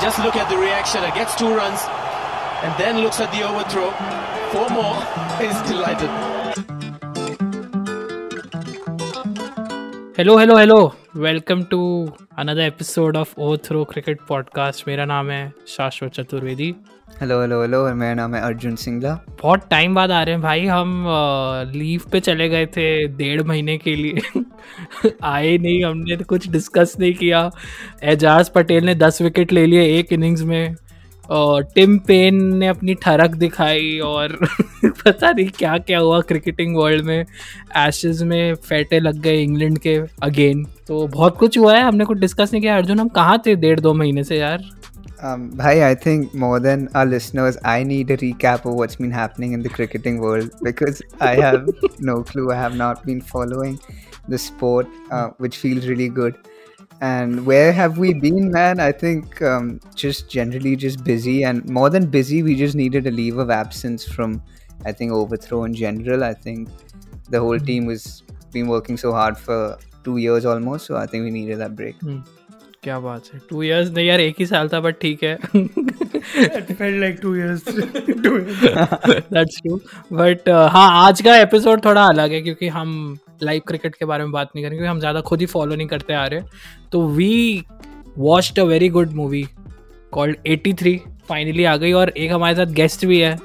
Just look at the reaction. It gets two runs and then looks at the overthrow. Four more. He's delighted. Hello hello hello welcome to another episode of overthrow cricket podcast मेरा नाम है शाश्वत Chaturvedi Hello hello hello मेरा नाम है अर्जुन सिंगला। बहुत time बाद आ रहे हैं भाई, हम लीव पे चले गए थे डेढ़ महीने के लिए। आए नहीं, हमने तो कुछ डिस्कस नहीं किया। एजाज पटेल ने दस विकेट ले लिए एक इनिंग्स में, और टिम पेन ने अपनी ठरक दिखाई, और पता नहीं क्या क्या हुआ क्रिकेटिंग वर्ल्ड में। एशेज में फैटे लग गए इंग्लैंड के अगेन तो बहुत कुछ हुआ है, हमने कुछ डिस्कस नहीं किया। अर्जुन, हम कहाँ थे डेढ़ दो महीने से यार? Um, bhai, I think more than our listeners, I need a recap of what's been happening in the cricketing world because I have no clue. I have not been following the sport, uh, which feels really good. And where have we been, man? I think um, just generally just busy, and more than busy, we just needed a leave of absence from, I think, overthrow in general. I think the whole team was been working so hard for two years almost, so I think we needed that break. Mm. क्या बात है? Two years नहीं यार एक ही साल था but ठीक है। दैट्स ट्रू बट हाँ आज का एपिसोड थोड़ा अलग है क्योंकि हम लाइव क्रिकेट के बारे में बात नहीं करेंगे क्योंकि हम ज़्यादा खुद ही फॉलो नहीं करते आ रहे। तो we watched a very good movie called 83 finally आ गई और एक हमारे साथ गेस्ट भी है।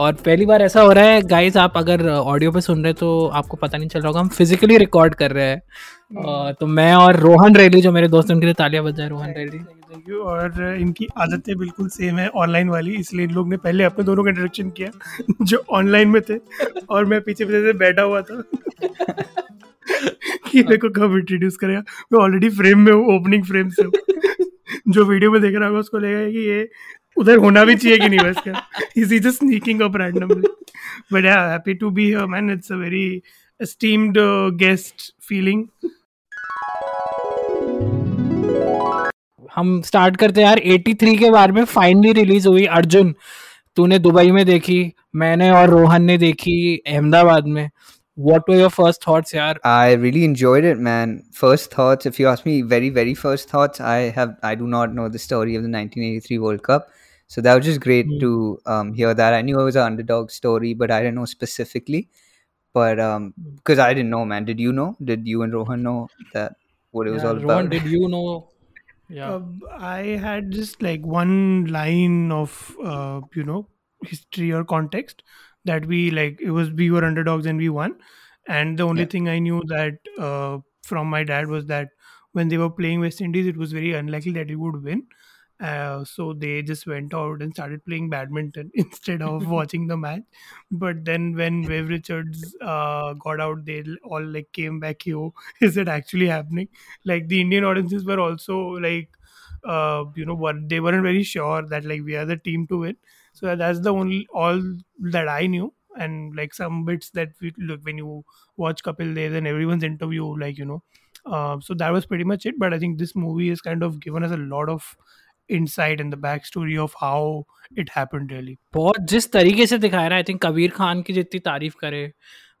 और पहली बार ऐसा हो रहा है गाइस आप अगर ऑडियो पे सुन रहे तो आपको पता नहीं चल रहा होगा हम फिजिकली रिकॉर्ड कर रहे हैं। हम्म। तो मैं और रोहन रेली जो मेरे दोस्त उनके लिए तालियाँ बजाए रोहन रेली थैंक यू और इनकी आदतें बिल्कुल सेम है ऑनलाइन वाली इसलिए इन लोग ने पहले अपने दोनों का इंट्रोडक्शन किया जो ऑनलाइन में थे और मैं पीछे पीछे से बैठा हुआ था। कि मेरे को कब इंट्रोड्यूस करेगा? मैं ऑलरेडी फ्रेम में हूँ ओपनिंग फ्रेम से जो वीडियो में देख रहा होगा उसको लगेगा कि ये उधर होना भी चाहिए कि नहीं बस क्या? Is he just sneaking up but I happy to be here man it's a very esteemed guest feeling हम स्टार्ट करते हैं यार 83 के बारे में फाइनली रिलीज़ हुई अर्जुन। तूने दुबई में देखी मैंने और रोहन ने देखी अहमदाबाद में। What were your first thoughts यार? I really enjoyed it man first thoughts if you ask me very very first thoughts I have I do not know the story of the 1983 world cup so that was just great mm. to um, hear that. I knew it was an underdog story but i didn't know specifically. But um because i didn't know man. Did you know? Did you and rohan know that what it was yeah, all rohan, about did you know? Yeah. Uh, i had just like one line of uh, you know history or context that we like it was we were underdogs and we won. And the only yeah. thing i knew that uh, from my dad was that when they were playing west indies it was very unlikely that he would win uh, so they just went out and started playing badminton instead of watching the match. But then when Viv Richards uh, got out, they all like came back. Yo, is it actually happening? Like the Indian audiences were also like, uh, you know, what they weren't very sure that like we are the team to win. So that's the only all that I knew. And like some bits that we look when you watch Kapil Dev and everyone's interview, like you know, uh, so that was pretty much it. But I think this movie has kind of given us a lot of insight and the backstory of how it happened really. बहुत जिस तरीके से दिखाया ना I think Kabir Khan की जितनी तारीफ़ करे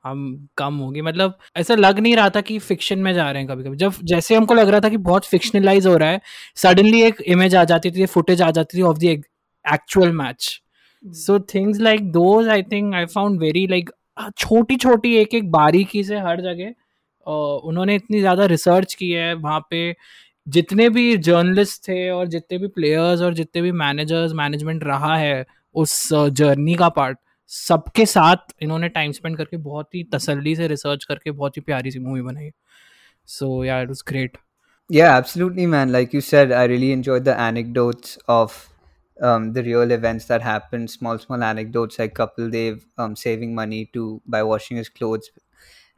हम कम होगी। मतलब ऐसा लग नहीं रहा था कि फिक्शन में जा रहे हैं कभी कभी जब जैसे हमको लग रहा था कि बहुत फिक्शनलाइज हो रहा है सडनली एक इमेज आ जाती थी फुटेज आ जाती थी of the actual match so things like those I think I found very like छोटी छोटी एक एक बारीकी से हर जगह उन्होंने इतनी ज़्यादा रिसर्च की है वहाँ पे जितने भी जर्नलिस्ट थे और जितने भी प्लेयर्स और जितने भी मैनेजर्स मैनेजमेंट रहा है उस uh, जर्नी का पार्ट सबके साथ इन्होंने टाइम स्पेंड करके बहुत ही तसल्ली से रिसर्च करके बहुत ही प्यारी सी मूवी बनाई। सो यार it great yeah absolutely man like you said I really enjoy the anecdotes of um the real events that happened. Small small anecdotes like couple they've um saving money to by washing his clothes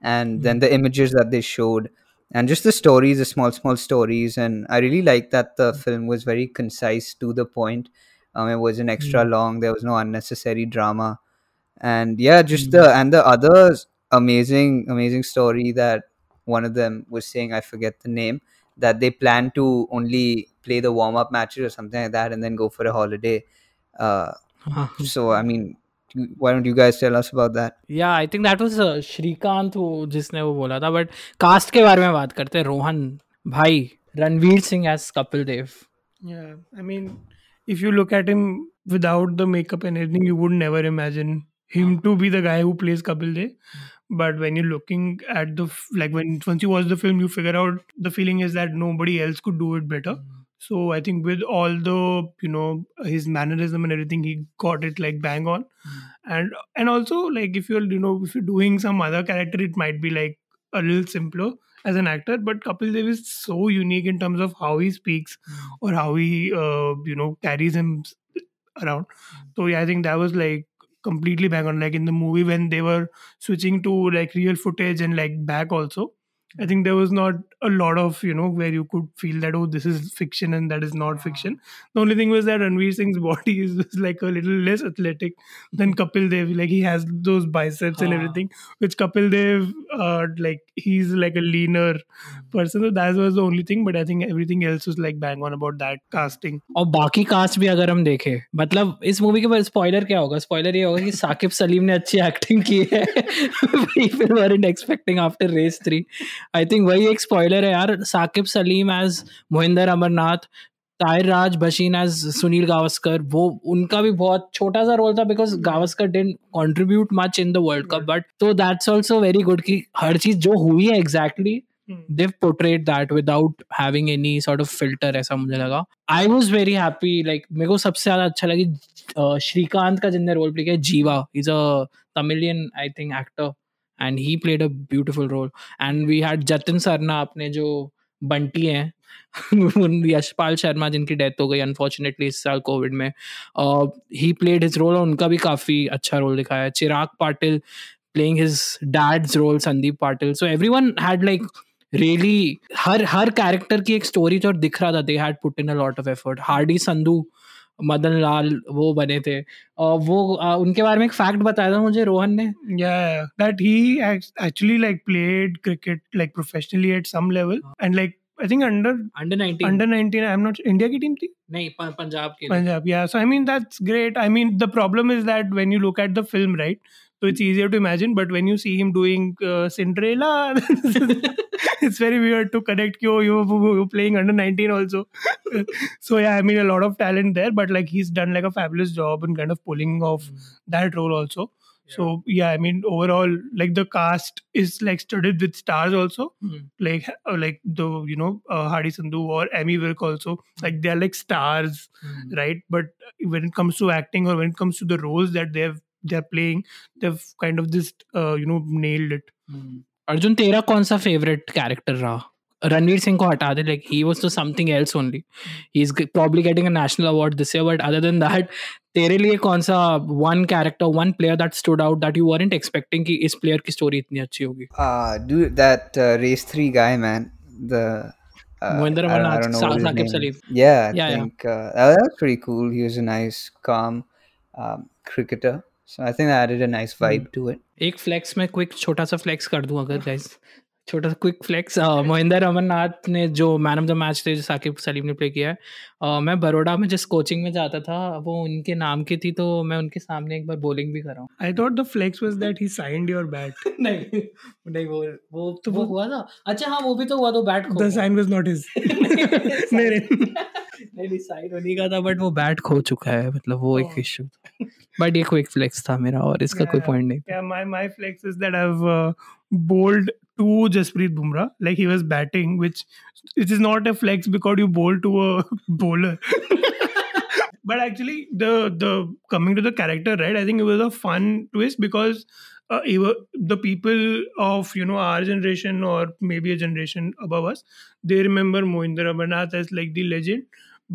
and mm-hmm. then hmm. the images that they showed. And just the stories the small small stories. And i really like that the film was very concise to the point. Um, it wasn't extra mm. long. There was no unnecessary drama. And yeah just mm. the and the other amazing amazing story that one of them was saying i forget the name that they plan to only play the warm-up matches or something like that and then go for a holiday. Uh, so i mean why don't you guys tell us about that yeah i think that was uh, Shrikant वो जिसने वो बोला था but cast के बारे में बात करते हैं रोहन भाई Ranveer Singh as Kapil Dev Yeah, I mean, if you look at him without the makeup and everything, you would never imagine him to be the guy who plays Kapil Dev. But when you're looking at the f- like when once you watch the film, you figure out the feeling is that nobody else could do it better. So I think with all the you know his mannerism and everything, he got it like bang on. Hmm. And and also like if you're you know if you're doing some other character, it might be like a little simpler as an actor. But Kapil Dev is so unique in terms of how he speaks hmm. or how he uh, you know carries him around. Hmm. So yeah, I think that was like completely bang on. Like in the movie when they were switching to like real footage and like back also. I think there was not a lot of you know where you could feel that oh this is fiction and that is not fiction. The only thing was that Ranveer Singh's body is, is like a little less athletic than Kapil Dev. Like he has those biceps and हाँ. everything, which Kapil Dev uh, like he's like a leaner person. So that was the only thing. But I think everything else was like bang on about that casting. और बाकी cast भी अगर हम देखें मतलब इस movie के spoiler क्या होगा स्पॉइलर ये होगा कि साकिब सलीम ने अच्छी एक्टिंग की है people weren't expecting after race three I think वही एक स्पॉइलर है यार साकिब सलीम एज मोहिंदर अमरनाथ ताहिर राज बशीन एज सुनील गावस्कर वो उनका भी बहुत छोटा सा रोल था because Gavaskar didn't contribute much in the world cup but तो दैट्स ऑल्सो वेरी गुड कि हर चीज़ जो हुई है exactly they've portrayed that without having any sort of filter ऐसा मुझे लगा। I was very happy like मेरे को सबसे ज़्यादा अच्छा लगी श्रीकांत का जिनने रोल प्ले किया Jiiva is a Tamilian I think actor and he played a beautiful role and we had Jatin Sarna अपने जो बंटी हैं यशपाल शर्मा जिनकी डेथ हो गई अनफॉर्चुनेटली इस साल कोविड में ही प्लेड हिज रोल और उनका भी काफ़ी अच्छा रोल दिखाया है। Chirag Patil playing his dad's role, Sandeep Patil. So every one had like really हर हर कैरेक्टर की एक स्टोरी जो दिख रहा था। They had put in a lot of effort Hardy Sandhu Madan Lal वो बने थे और वो आ, उनके बारे में एक फैक्ट बताया था मुझे रोहन ने he act- actually like played cricket like professionally at some level, and like I think under under 19 under 19. I'm not India की team थी नहीं पंजाब की पंजाब या Yeah, so I mean that's great. I mean the problem is that when you look at the film, right? So it's easier to imagine, but when you see him doing uh, Cinderella, it's very weird to connect. You you you're playing under 19 also. so yeah, I mean a lot of talent there, but like he's done like a fabulous job in kind of pulling off that role also. So yeah, I mean overall, like the cast is like studded with stars also. Hmm. Like uh, like the you know uh, Hardy Sandhu or Amy Wilk also. Like they're like stars Hmm. right but when it comes to acting or when it comes to the roles that they've they're playing they've kind of just uh, you know nailed it हम्म। अर्जुन तेरा कौन सा favourite character रहा रणवीर सिंह को हटा दे like he was तो something else only he is probably getting a national award this year but other than that तेरे लिए कौन सा one character one player that stood out that you weren't expecting कि इस प्लेयर की story इतनी अच्छी होगी Uh, dude, that uh, race three guy, man. The uh, Mohinder I, don't- I Amarnath, Saqib Salim. Yeah, I Yeah, think yeah. Uh, that was pretty cool. He was a nice, calm um, cricketer. So I think that added a nice vibe to it. एक flex में quick छोटा सा flex कर दूँ अगर guys छोटा सा quick flex Mohinder Amarnath ने जो मैन ऑफ़ द मैच थे जो साकिब सलीम ने प्ले किया है अ, मैं बड़ोड़ा में जिस कोचिंग में जाता था वो उनके नाम की थी तो मैं उनके सामने एक बार बॉलिंग भी कर रहा हूँ i thought the flex was that he signed your bat नहीं नहीं वो वो तो वो वो- हुआ था अच्छा हाँ वो भी तो हुआ तो बैट खो the गया। sign was not his नहीं, नहीं, नहीं। नहीं नहीं साइड होने का था बट वो बैट खो चुका है मतलब वो एक Oh. इशू था बट ये क्विक फ्लेक्स था मेरा और इसका कोई पॉइंट नहीं या my my flex is that I have bowled to Jasprit Bumrah like he was batting which it is not a flex because you bowled to a bowler but actually the the coming to the character right I think it was a fun twist because Uh, the people of you know our generation or maybe a generation above us they remember Mohinder Amarnath as like the legend.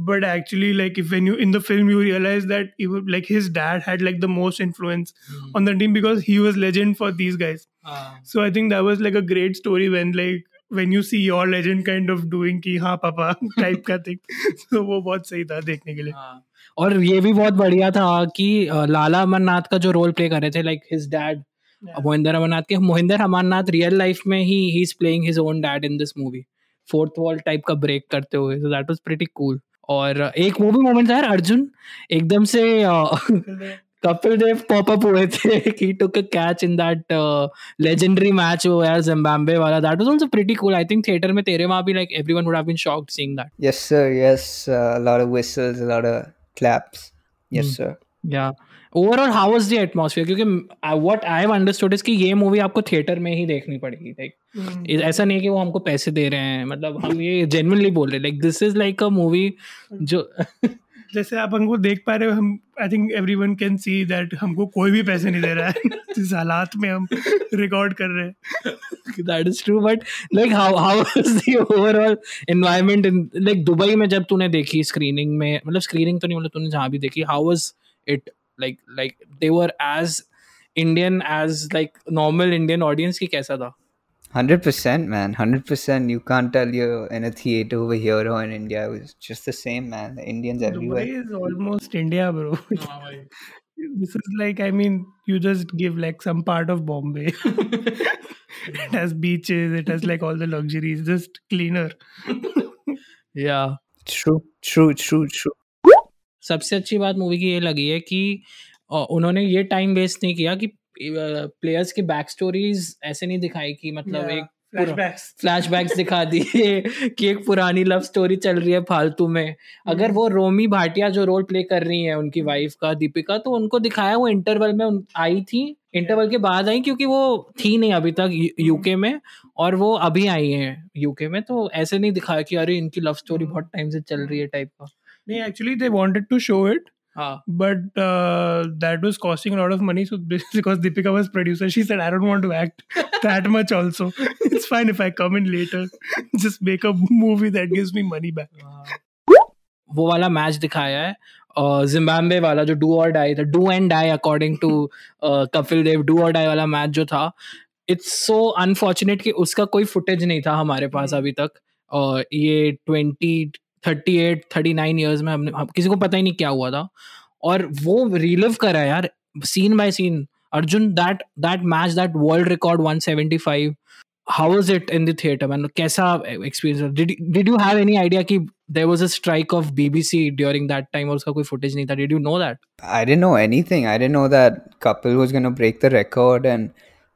but actually like if when you in the film you realize that he was, like his dad had like the most influence on the team because he was legend for these guys हाँ so i think that was like a great story when like when you see your legend kind of doing ki ha papa type ka thing so वो बहुत सही था देखने के लिए हाँ, और ये भी बहुत बढ़िया था कि अ, लाला अमरनाथ का जो रोल प्ले कर रहे थे like his dad Mohinder Amarnath के मोहिंदर अमरनाथ रियल लाइफ में he he is playing his own dad in this movie fourth wall type का ब्रेक करते हुए so that was pretty cool और एक वो भी मोमेंट था यार अर्जुन एकदम से अ, कपिल देव पॉप अप हुए थे he took a catch in that uh, legendary match वो यार जिम्बाब्वे वाला that was also pretty cool I think theater में तेरे वहाँ भी like everyone would have been shocked seeing that Yes, sir. Yes, uh, a lot of whistles, a lot of claps. Yes, sir. Overall how was the atmosphere? क्योंकि uh, what I've understood is कि ये movie आपको theatre में ही देखनी पड़ेगी like ऐसा नहीं है कि वो हमको पैसे दे रहे हैं मतलब हम ये जेन्युइनली बोल रहे हैं like this is like a movie जो जैसे आप हमको देख पा रहे हो हम I think everyone can see that हमको कोई भी पैसे नहीं दे रहा है जिस हालात में हम रिकॉर्ड कर रहे हैं। That is true but like how how was the overall environment in like Dubai में जब तूने देखी स्क्रीनिंग में मतलब स्क्रीनिंग तो नहीं मतलब तूने जहाँ भी देखी how was it like like they were as Indian as like normal Indian audience ki kaisa tha. Hundred percent, man. Hundred percent. You can't tell you in a theater over here or in India. It was just the same, man. The Indians Dubai everywhere. Is almost India, bro. this is like, I mean, you just give like some part of Bombay. it has beaches. It has like all the luxuries. Just cleaner. yeah. True. True. True. True. सबसे अच्छी बात movie की ये लगी है कि उन्होंने ये टाइम वेस्ट नहीं किया कि प्लेयर्स की बैक स्टोरीज ऐसे नहीं दिखाई कि मतलब Yeah, एक फ्लैशबैक्स दिखा दिए कि एक पुरानी लव स्टोरी चल रही है फालतू में। अगर वो रोमी भाटिया जो रोल प्ले कर रही है उनकी वाइफ का दीपिका तो उनको दिखाया वो इंटरवल में आई थी। इंटरवल के बाद आई क्योंकि वो थी नहीं अभी तक यूके में और वो अभी आई है यूके में तो ऐसे नहीं दिखाया कि अरे इनकी लव स्टोरी बहुत टाइम से चल रही है टाइप का। नहीं actually they wanted to show it but that was costing lot of money so because Deepika was producer she said I don't want to act that much also it's fine if I come in later just make a movie that gives me money back वो वाला match दिखाया है Zimbabwe uh, वाला जो do और die था do and die according to Kapil Dev do और die वाला मैच जो था इट्स सो अनफॉर्चुनेट कि उसका कोई फुटेज नहीं था हमारे पास अभी तक uh, ये twenty thirty eight thirty nine years में हमने हम, किसी को पता ही नहीं क्या हुआ था और वो रिलिव करा यार scene by scene Arjun that that match that world record 175 how was it in the theater man कैसा did did you have any idea कि there was a strike of BBC during that time और उसका कोई footage नहीं था you know that I didn't know anything. I didn't know that Kapil was going to break the record, and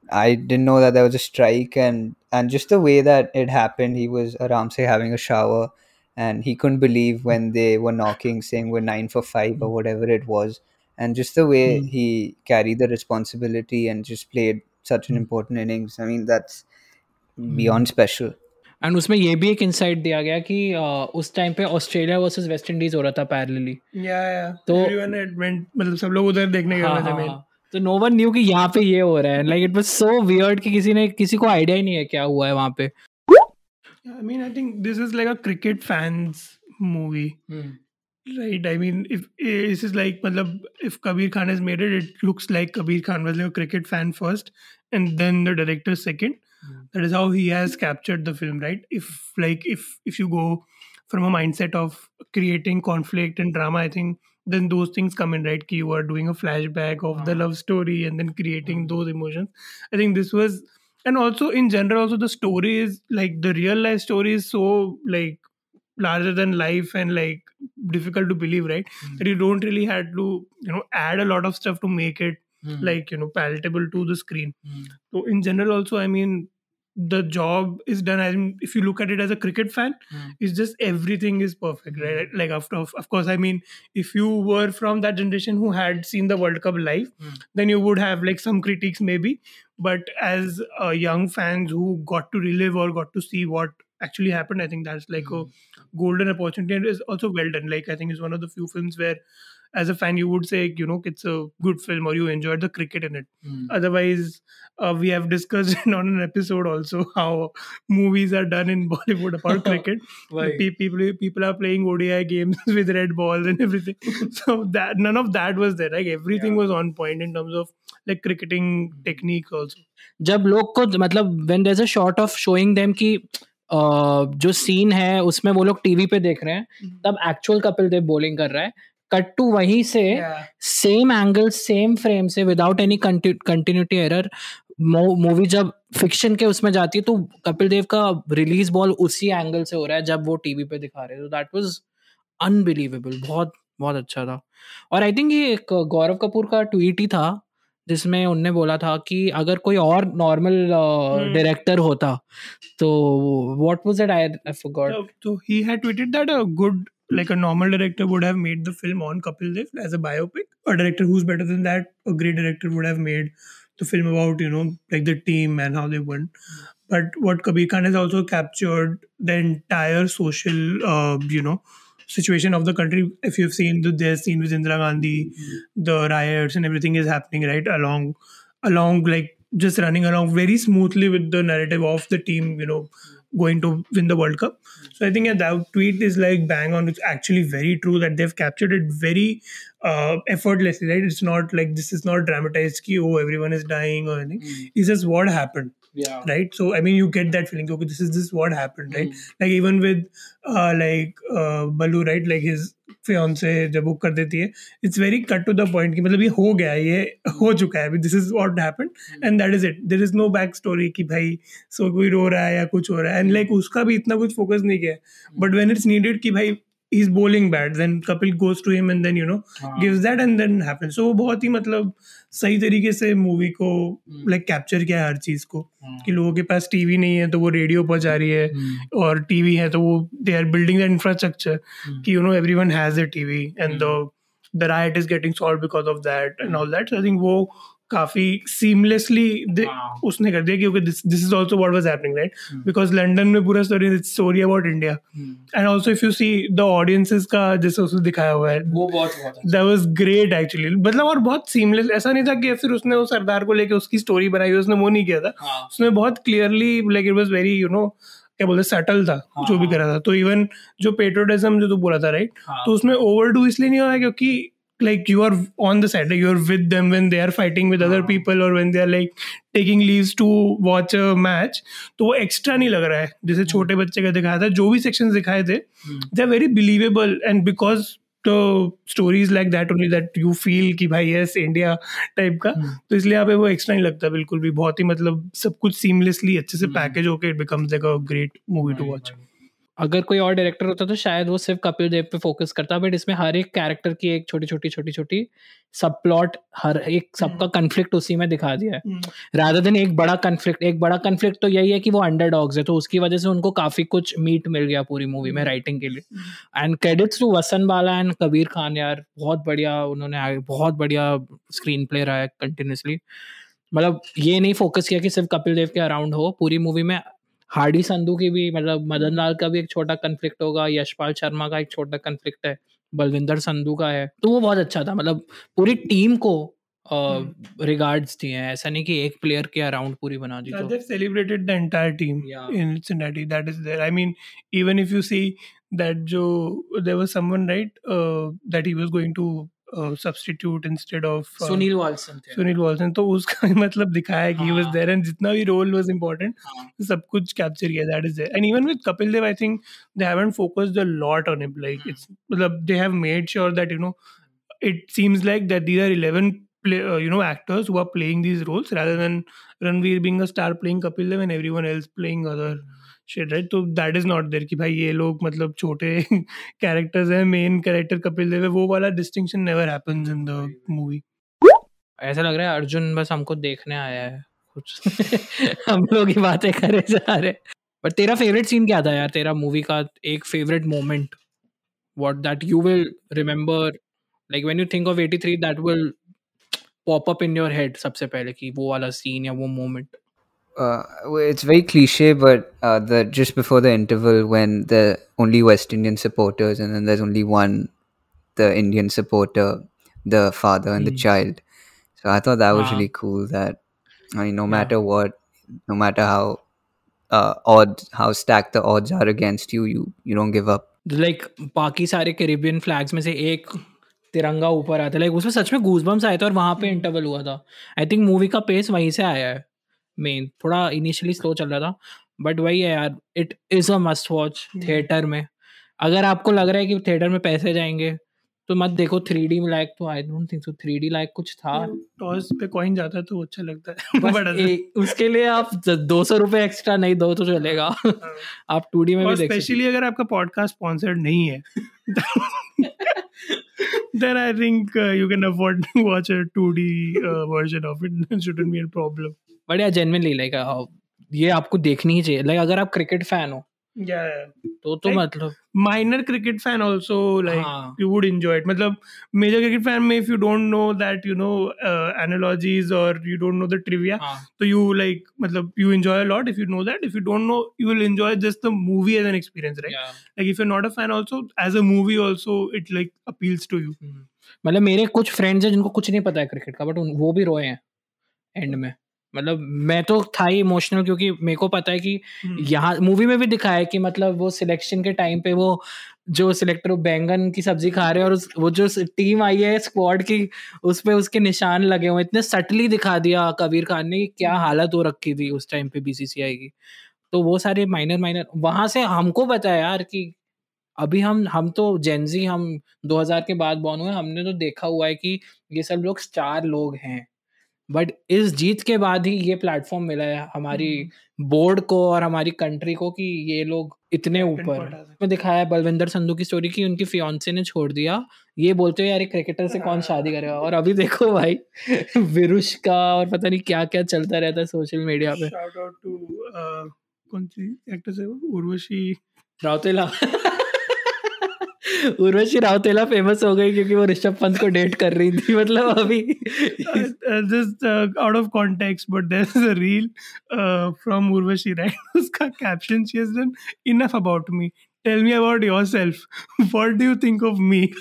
I didn't know that there was a strike. And and just the way that it happened, he was say having a shower, and he couldn't believe when they were knocking, saying we're nine for five or whatever it was. And just the way Hmm. he carried the responsibility and just played such an Hmm. important innings. I mean, that's beyond special. And उसमें ये भी एक insight दिया गया कि uh, उस time पे Australia versus West Indies हो रहा था पैरेलली yeah yeah तो- everyone had went मतलब सब लोग उधर देखने गए हाँ, हुए थे हाँ, main हाँ. तो नो वन न्यू कि यहाँ पे ये हो रहा है like it was so weird कि किसी ने किसी को आइडिया ही नहीं है क्या हुआ है वहाँ पे I mean I think this is like a cricket fans movie Right. I mean, if eh, this is like, matlab, if Kabir Khan has made it, it looks like Kabir Khan was like a cricket fan first, and then the director second. Hmm. That is how he has captured the film, right? If like if if you go from a mindset of creating conflict and drama, I think then those things come in, right? Ki you are doing a flashback of the Ah. love story and then creating those emotions. I think this was, and also in general, also the story is like the real life story is so like larger than life and like difficult to believe right? Hmm. that you don't really had to you know add a lot of stuff to make it like you know palatable to the screen. So in general also i mean the job is done I mean, if you look at it as a cricket fan it's just everything is perfect right? Like after of, course i mean if you were from that generation who had seen the world cup live Hmm. then you would have like some critiques maybe but as uh, young fans who got to relive or got to see what actually happened i think that's like a golden opportunity and is also well done. Like i think it's one of the few films where as a fan you would say you know it's a good film or you enjoyed the cricket in it. Otherwise uh, we have discussed on an episode also how movies are done in bollywood about cricket. Pe- people people are playing odi games with red balls and everything. So that none of that was there like everything was on point in terms of like cricketing techniques also. जब लोग को मतलब there is a shot of showing them कि जो scene है उसमें वो लोग टीवी पे देख रहे हैं तब एक्चुअल कपिल देव बॉलिंग कर रहा है। कट टू वहीं से सेम एंगल सेम फ्रेम से without any continuity error movie जब फिक्शन के उसमें जाती है तो कपिल देव का रिलीज़ बॉल उसी एंगल से हो रहा है जब वो टीवी पे दिखा रहे हैं। तो दैट वाज अनबिलीवेबल बहुत बहुत अच्छा था। और आई थिंक ये एक गौरव कपूर का ट्वीट ही था जिसमें उनने बोला था कि अगर कोई और नॉर्मल डायरेक्टर uh, होता तो what was it I forgot तो he had tweeted that a good like a normal director would have made the film on Kapil Dev as a biopic a director who is better than that a great director would have made the film about you know like the team and how they won but what Kabir Khan has also captured the entire social you know situation of the country. If you've seen the their scene with Indira Gandhi, mm-hmm. the riots and everything is happening right along, along like just running along very smoothly with the narrative of the team, you know, going to win the World Cup. Mm-hmm. So I think yeah, that tweet is like bang on. It's actually very true that they've captured it very uh, effortlessly, right? It's not like this is not dramatized. Ki, oh, everyone is dying or anything. Mm-hmm. It's just what happened, yeah right? So I mean, you get that feeling. Okay, this is this is what happened, right? Like even with uh, like uh, Balu, right? Like his fiance जब वो कर देती है it's very cut to the point कि मतलब ये हो गया ये हो चुका है this is what happened and that is it there is no back story कि भाई सो कोई रो रहा है या कुछ हो रहा है एंड लाइक उसका भी इतना कुछ फोकस नहीं किया बट व्हेन इट्स नीडेड कि भाई he is bowling bad then Kapil goes to him and then you know gives that and then happens so वो बहुत ही मतलब सही तरीके से मूवी को लाइक कैप्चर किया है हर चीज़ को कि लोगों के पास टीवी नहीं है तो वो रेडियो पर जा रही है और टीवी है तो वो they are building the infrastructure कि you know everyone has a TV and the the right is getting solve because of that and all that I think वो काफ़ी सीमलेसली हाँ। उसने कर दिया क्योंकि this is also what was happening right because London में पूरा story story about India and also if you see the audiences का जैसे उसने दिखाया हुआ है वो बहुत बहुत। दैट वाज ग्रेट एक्चुअली मतलब और बहुत सीमलेस ऐसा नहीं था कि फिर उसने उस सरदार को लेके उसकी स्टोरी बनाई उसने वो नहीं किया था हाँ। उसने बहुत clearly like it was very you know क्या बोलते सटल था जो भी हाँ। करा था तो इवन जो पेट्रोटिज्म जो तू बोला था राइट हाँ। तो उसमें ओवरडू इसलिए नहीं हुआ क्योंकि like you are on the side you are with them when they are fighting with other हाँ। people or when they are like taking leaves to watch a match तो वो एक्स्ट्रा नहीं लग रहा है। जैसे छोटे बच्चे का दिखाया था जो भी सेक्शन दिखाए थे they are very believable and because तो stories like that only that you feel कि भाई यस इंडिया टाइप का तो इसलिए यहाँ पे वो एक्स्ट्रा नहीं लगता बिल्कुल भी। बहुत ही मतलब सब कुछ सीमलेसली अच्छे से पैकेज होके it becomes like a great movie to watch अगर कोई और डायरेक्टर होता तो शायद वो सिर्फ़ कपिल देव पे फोकस करता बट इसमें हर एक कैरेक्टर की एक छोटी छोटी छोटी छोटी सब प्लॉट हर एक सबका कन्फ्लिक्ट उसी में दिखा दिया है। रादर देन एक बड़ा कन्फ्लिक्ट एक बड़ा कन्फ्लिक्ट तो यही है कि वो अंडर डॉग्स है तो उसकी वजह से उनको काफ़ी कुछ मीट मिल गया पूरी मूवी में राइटिंग के लिए। एंड क्रेडिट्स टू वसन बाला एंड कबीर खान यार बहुत बढ़िया उन्होंने बहुत बढ़िया स्क्रीन प्ले रहा है कंटिन्यूसली मतलब ये नहीं फोकस किया कि सिर्फ़ कपिल देव के अराउंड हो पूरी मूवी में हार्डी संधु की भी मतलब मदन लाल का भी एक छोटा कन्फ्लिक्ट होगा यशपाल शर्मा का एक छोटा कन्फ्लिक्ट है बलविंदर संधु का है। तो वो बहुत अच्छा था मतलब पूरी टीम को रिगार्ड uh, दिए ऐसा नहीं कि एक प्लेयर के अराउंड पूरी बना दी तो। Celebrated the entire team in सिनेटी that is there I mean even if you see that जो there was someone right that he was going to uh, instead of uh, Sunil Valson Sunil Valson तो उसका मतलब दिखाया है कि he was हाँ। there and जितना भी role was important हाँ, सब कुछ capture किया that is there and even with Kapil Dev I think they haven't focused a lot on him like Hmm. it's मतलब they have made sure that you know it seems like that these are 11 play, uh, you know actors who are playing these roles rather than Ranveer being a star playing Kapil Dev and everyone else playing other shit right? तो that is not there कि भाई ये लोग मतलब छोटे characters हैं main character Kapil Dev है वो वाला distinction never happens in the movie. ऐसा लग रहा है अर्जुन बस हमको देखने आया है कुछ हम लोग ही बातें करे जा रहे बट तेरा फेवरेट सीन क्या था यार? तेरा मूवी का एक favourite moment what that you will remember like when you think of 83 that will pop up in your head सबसे पहले कि वो वाला सीन या वो moment Uh, well, it's very cliche, but uh, the just before the interval when the only West Indian supporters and then there's only one, the Indian supporter, the father and the Hmm. child. So I thought that was Ah. really cool. That I mean, no Yeah. matter what, no matter how uh, odd, how stacked the odds are against you, you you don't give up. Like बाकी सारे Caribbean flags में से एक तिरंगा ऊपर आता है like उसमें सच में गूजबम्स आए थे और वहां पे इंटरवल हुआ था आई थिंक मूवी का पेस वहीं से आया है मेन थोड़ा इनिशियली स्लो चल रहा था बट वही है यार it is a must watch theatre में। अगर आपको लग रहा है कि थिएटर में पैसे जाएँगे तो मत देखो थ्री डी लायक तो I don't think so three D लायक कुछ था। टॉस पे कॉइन जाता है तो अच्छा लगता है। ए- उसके लिए आप दो सौ रुपये एक्स्ट्रा नहीं दो तो चलेगा। आप टू डी में भी देख स्पेशली अगर आपका पॉडकास्ट स्पॉन्सर्ड नहीं है then I think uh, you can afford to watch a 2D uh, version of it. It. Shouldn't be a problem. बढ़िया जेनविनली लाइक uh, ये आपको देखनी ही चाहिए। लाइक अगर आप क्रिकेट फ़ैन हो तो तो मतलब minor cricket fan also like you would enjoy it मतलब मेजर क्रिकेट फ़ैन में if you don't know that you know analogies और you don't know the trivia तो यू लाइक मतलब you enjoy a lot if you know that if you don't know you will enjoy just the movie as an experience right like if you are not a fan also as a movie also it like appeals to you मतलब मेरे कुछ friends हैं जिनको कुछ नहीं पता है cricket का बट वो भी रोए हैं एंड में। मतलब मैं तो था ही इमोशनल क्योंकि मेरे को पता है कि Hmm. यहाँ मूवी में भी दिखाया है कि मतलब वो सिलेक्शन के टाइम पे वो जो सिलेक्टर बैंगन की सब्ज़ी खा रहे हैं और उस वो जो टीम आई है स्क्वाड की उस पे उसके निशान लगे हुए इतने सटली दिखा दिया कबीर खान ने कि क्या हालत हो रखी थी उस टाइम पे बीसीसीआई की। तो वो सारे माइनर माइनर वहाँ से हमको पता है यार कि अभी हम हम तो जेंजी हम 2000 के बाद बॉर्न हुए हमने तो देखा हुआ है कि ये सब लोग स्टार लोग हैं। बट इस जीत के बाद ही ये प्लेटफॉर्म मिला है हमारी बोर्ड को और हमारी कंट्री को कि ये लोग इतने ऊपर में दिखाया है। बलविंदर संधू की स्टोरी की उनकी फियांसे ने छोड़ दिया। ये बोलते हैं यार एक क्रिकेटर से कौन शादी करेगा? और अभी देखो भाई विरुष का और पता नहीं क्या क्या चलता रहता है सोशल मीडिया पे। Uh, कौन सी एक्ट्रेस है उर्वशी। राउतेला। उर्वशी राव फ़ेमस हो गई क्योंकि वो ऋषभ पंत को डेट कर रही थी मतलब अभी। Just out of context but there is a reel from Urvashi Rai उसका caption she has done enough about me tell me about yourself what do you think of me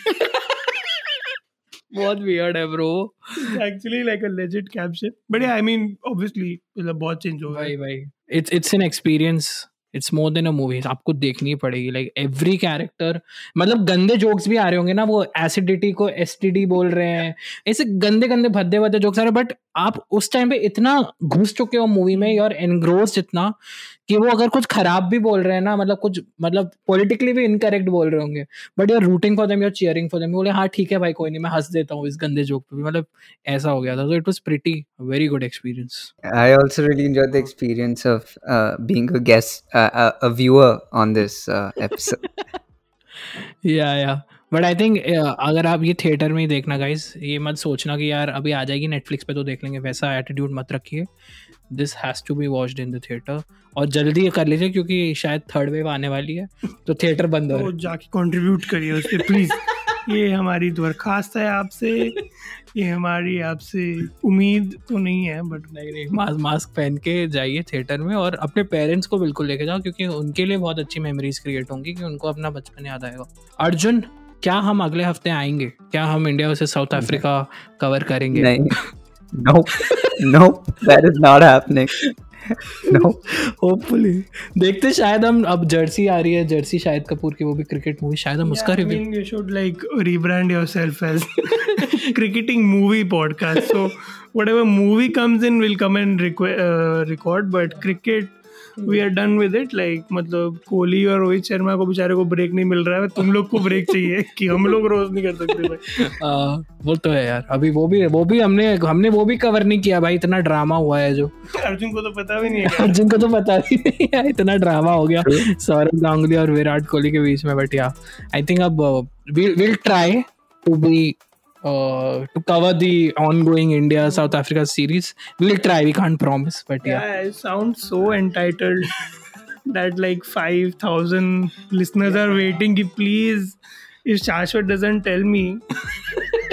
बहुत वियर्ड है bro actually like a legit caption but I mean obviously मतलब बहुत change हो गया। भाई भाई। It's it's an experience it's more than a movie आपको देखनी पड़ेगी। लाइक एवरी कैरेक्टर मतलब गंदे जोक्स भी आ रहे होंगे ना, वो एसिडिटी को एसटीडी बोल रहे हैं। ऐसे गंदे गंदे भद्दे भद्दे जोक्स आ रहे हैं बट आप उस टाइम पे इतना घुस चुके हो मूवी में और एनग्रोस इतना कि वो अगर कुछ खराब भी बोल रहे हैं ना मतलब कुछ मतलब पॉलिटिकली भी इनकरेक्ट बोल रहे होंगे but you're rooting for them you're cheering for them बोले हाँ ठीक है भाई कोई नहीं मैं हंस देता हूँ इस गंदे जोक पे भी। मतलब ऐसा हो गया था। तो it was pretty very good experience I also really enjoyed the experience of uh, being a guest, uh, a, a viewer on this uh, episode. या या बट आई थिंक अगर आप ये थिएटर में ही देखना गाइस ये मत सोचना कि यार अभी आ जाएगी नेटफ्लिक्स पे तो देख लेंगे। वैसा एटीट्यूड मत रखिए। This has to be watched in the theatre और जल्दी कर लीजिए क्योंकि शायद थर्ड वेव आने वाली है तो थिएटर बंद हो तो जाके कंट्रीब्यूट करिए उससे प्लीज़ ये हमारी दरखास्त है आपसे। ये हमारी आपसे उम्मीद तो नहीं है बट नहीं नहीं मास्क मास्क पहन के जाइए थिएटर में और अपने पेरेंट्स को बिल्कुल लेके जाओ क्योंकि उनके लिए बहुत अच्छी मेमोरीज क्रिएट होंगी कि उनको अपना बचपन याद आएगा। अर्जुन क्या हम अगले हफ़्ते आएँगे? क्या हम इंडिया से साउथ अफ्रीका कवर करेंगे? Nahin. Nope. nope. That is not happening. no hopefully देखते शायद हम अब जर्सी आ रही है जर्सी शाहिद कपूर की वो भी क्रिकेट मूवी शायद हम उसका I review mean, you should like rebrand yourself as cricketing movie podcast. So whatever movie comes in, will come and requ- uh, we are done with it. Like मतलब कोहली और रोहित शर्मा को बेचारे को ब्रेक नहीं मिल रहा है तुम लोग को ब्रेक चाहिए कि हम लोग रोज नहीं कर सकते भाई। वो तो है यार अभी वो भी वो भी हमने हमने वो भी कवर नहीं किया भाई इतना ड्रामा हुआ है जो। अर्जुन को तो पता भी नहीं है अर्जुन को तो पता ही नहीं है इतना ड्रामा हो गया। सौरभ गांगुली और विराट कोहली के बीच में बट या आई थिंक अब will try to be Uh, to cover the ongoing India South Africa series. We'll try. We can't promise, but yeah. Yeah, it sounds so entitled that like 5,000 listeners are waiting. Please, if Shashwat doesn't tell me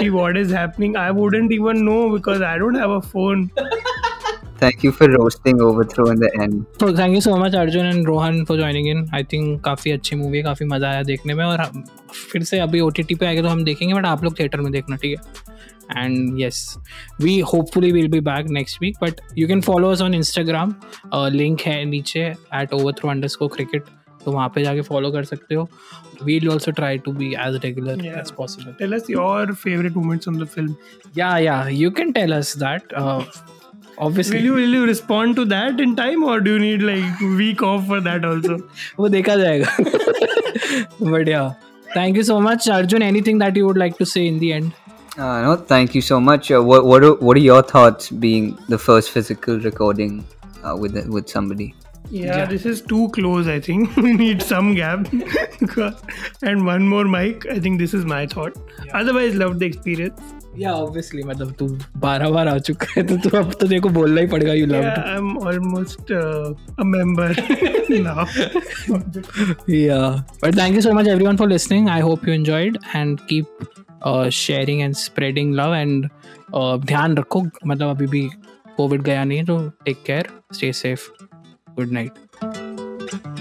what is happening, I wouldn't even know because I don't have a phone. Thank you for roasting Overthrow in the end. तो thank you so much Arjun and Rohan for joining in I think काफ़ी अच्छी movie है काफ़ी मज़ा आया देखने में और फिर से अभी OTT पे आएगा तो हम देखेंगे बट आप लोग थिएटर में देखना ठीक है and yes we hopefully will be back next week but you can follow us on Instagram link है नीचे at over through underscore cricket तो वहाँ पे जाके फॉलो कर सकते हो we'll also try to be as regular. As possible Tell us your favorite moments from the film. या या you can tell us that Obviously Will you will you respond to that in time or do you need like week off for that also? वो देखा जाएगा but yeah thank you so much Arjun anything that you would like to say in the end Uh, no, thank you so much. Uh, what what are, what are your thoughts being the first physical recording uh, with with somebody? Yeah, this is too close. I think we need some gap, and one more mic. I think this is my thought. Otherwise, loved the experience. या obviously मतलब तू बारह बार आ चुका है तो तू अब तो देखो बोलना ही पड़ेगा you love I am almost a member या but thank you so much everyone for listening I hope you enjoyed and keep sharing and spreading love and ध्यान रखो। मतलब अभी भी कोविड गया नहीं तो take care stay safe good night Thank you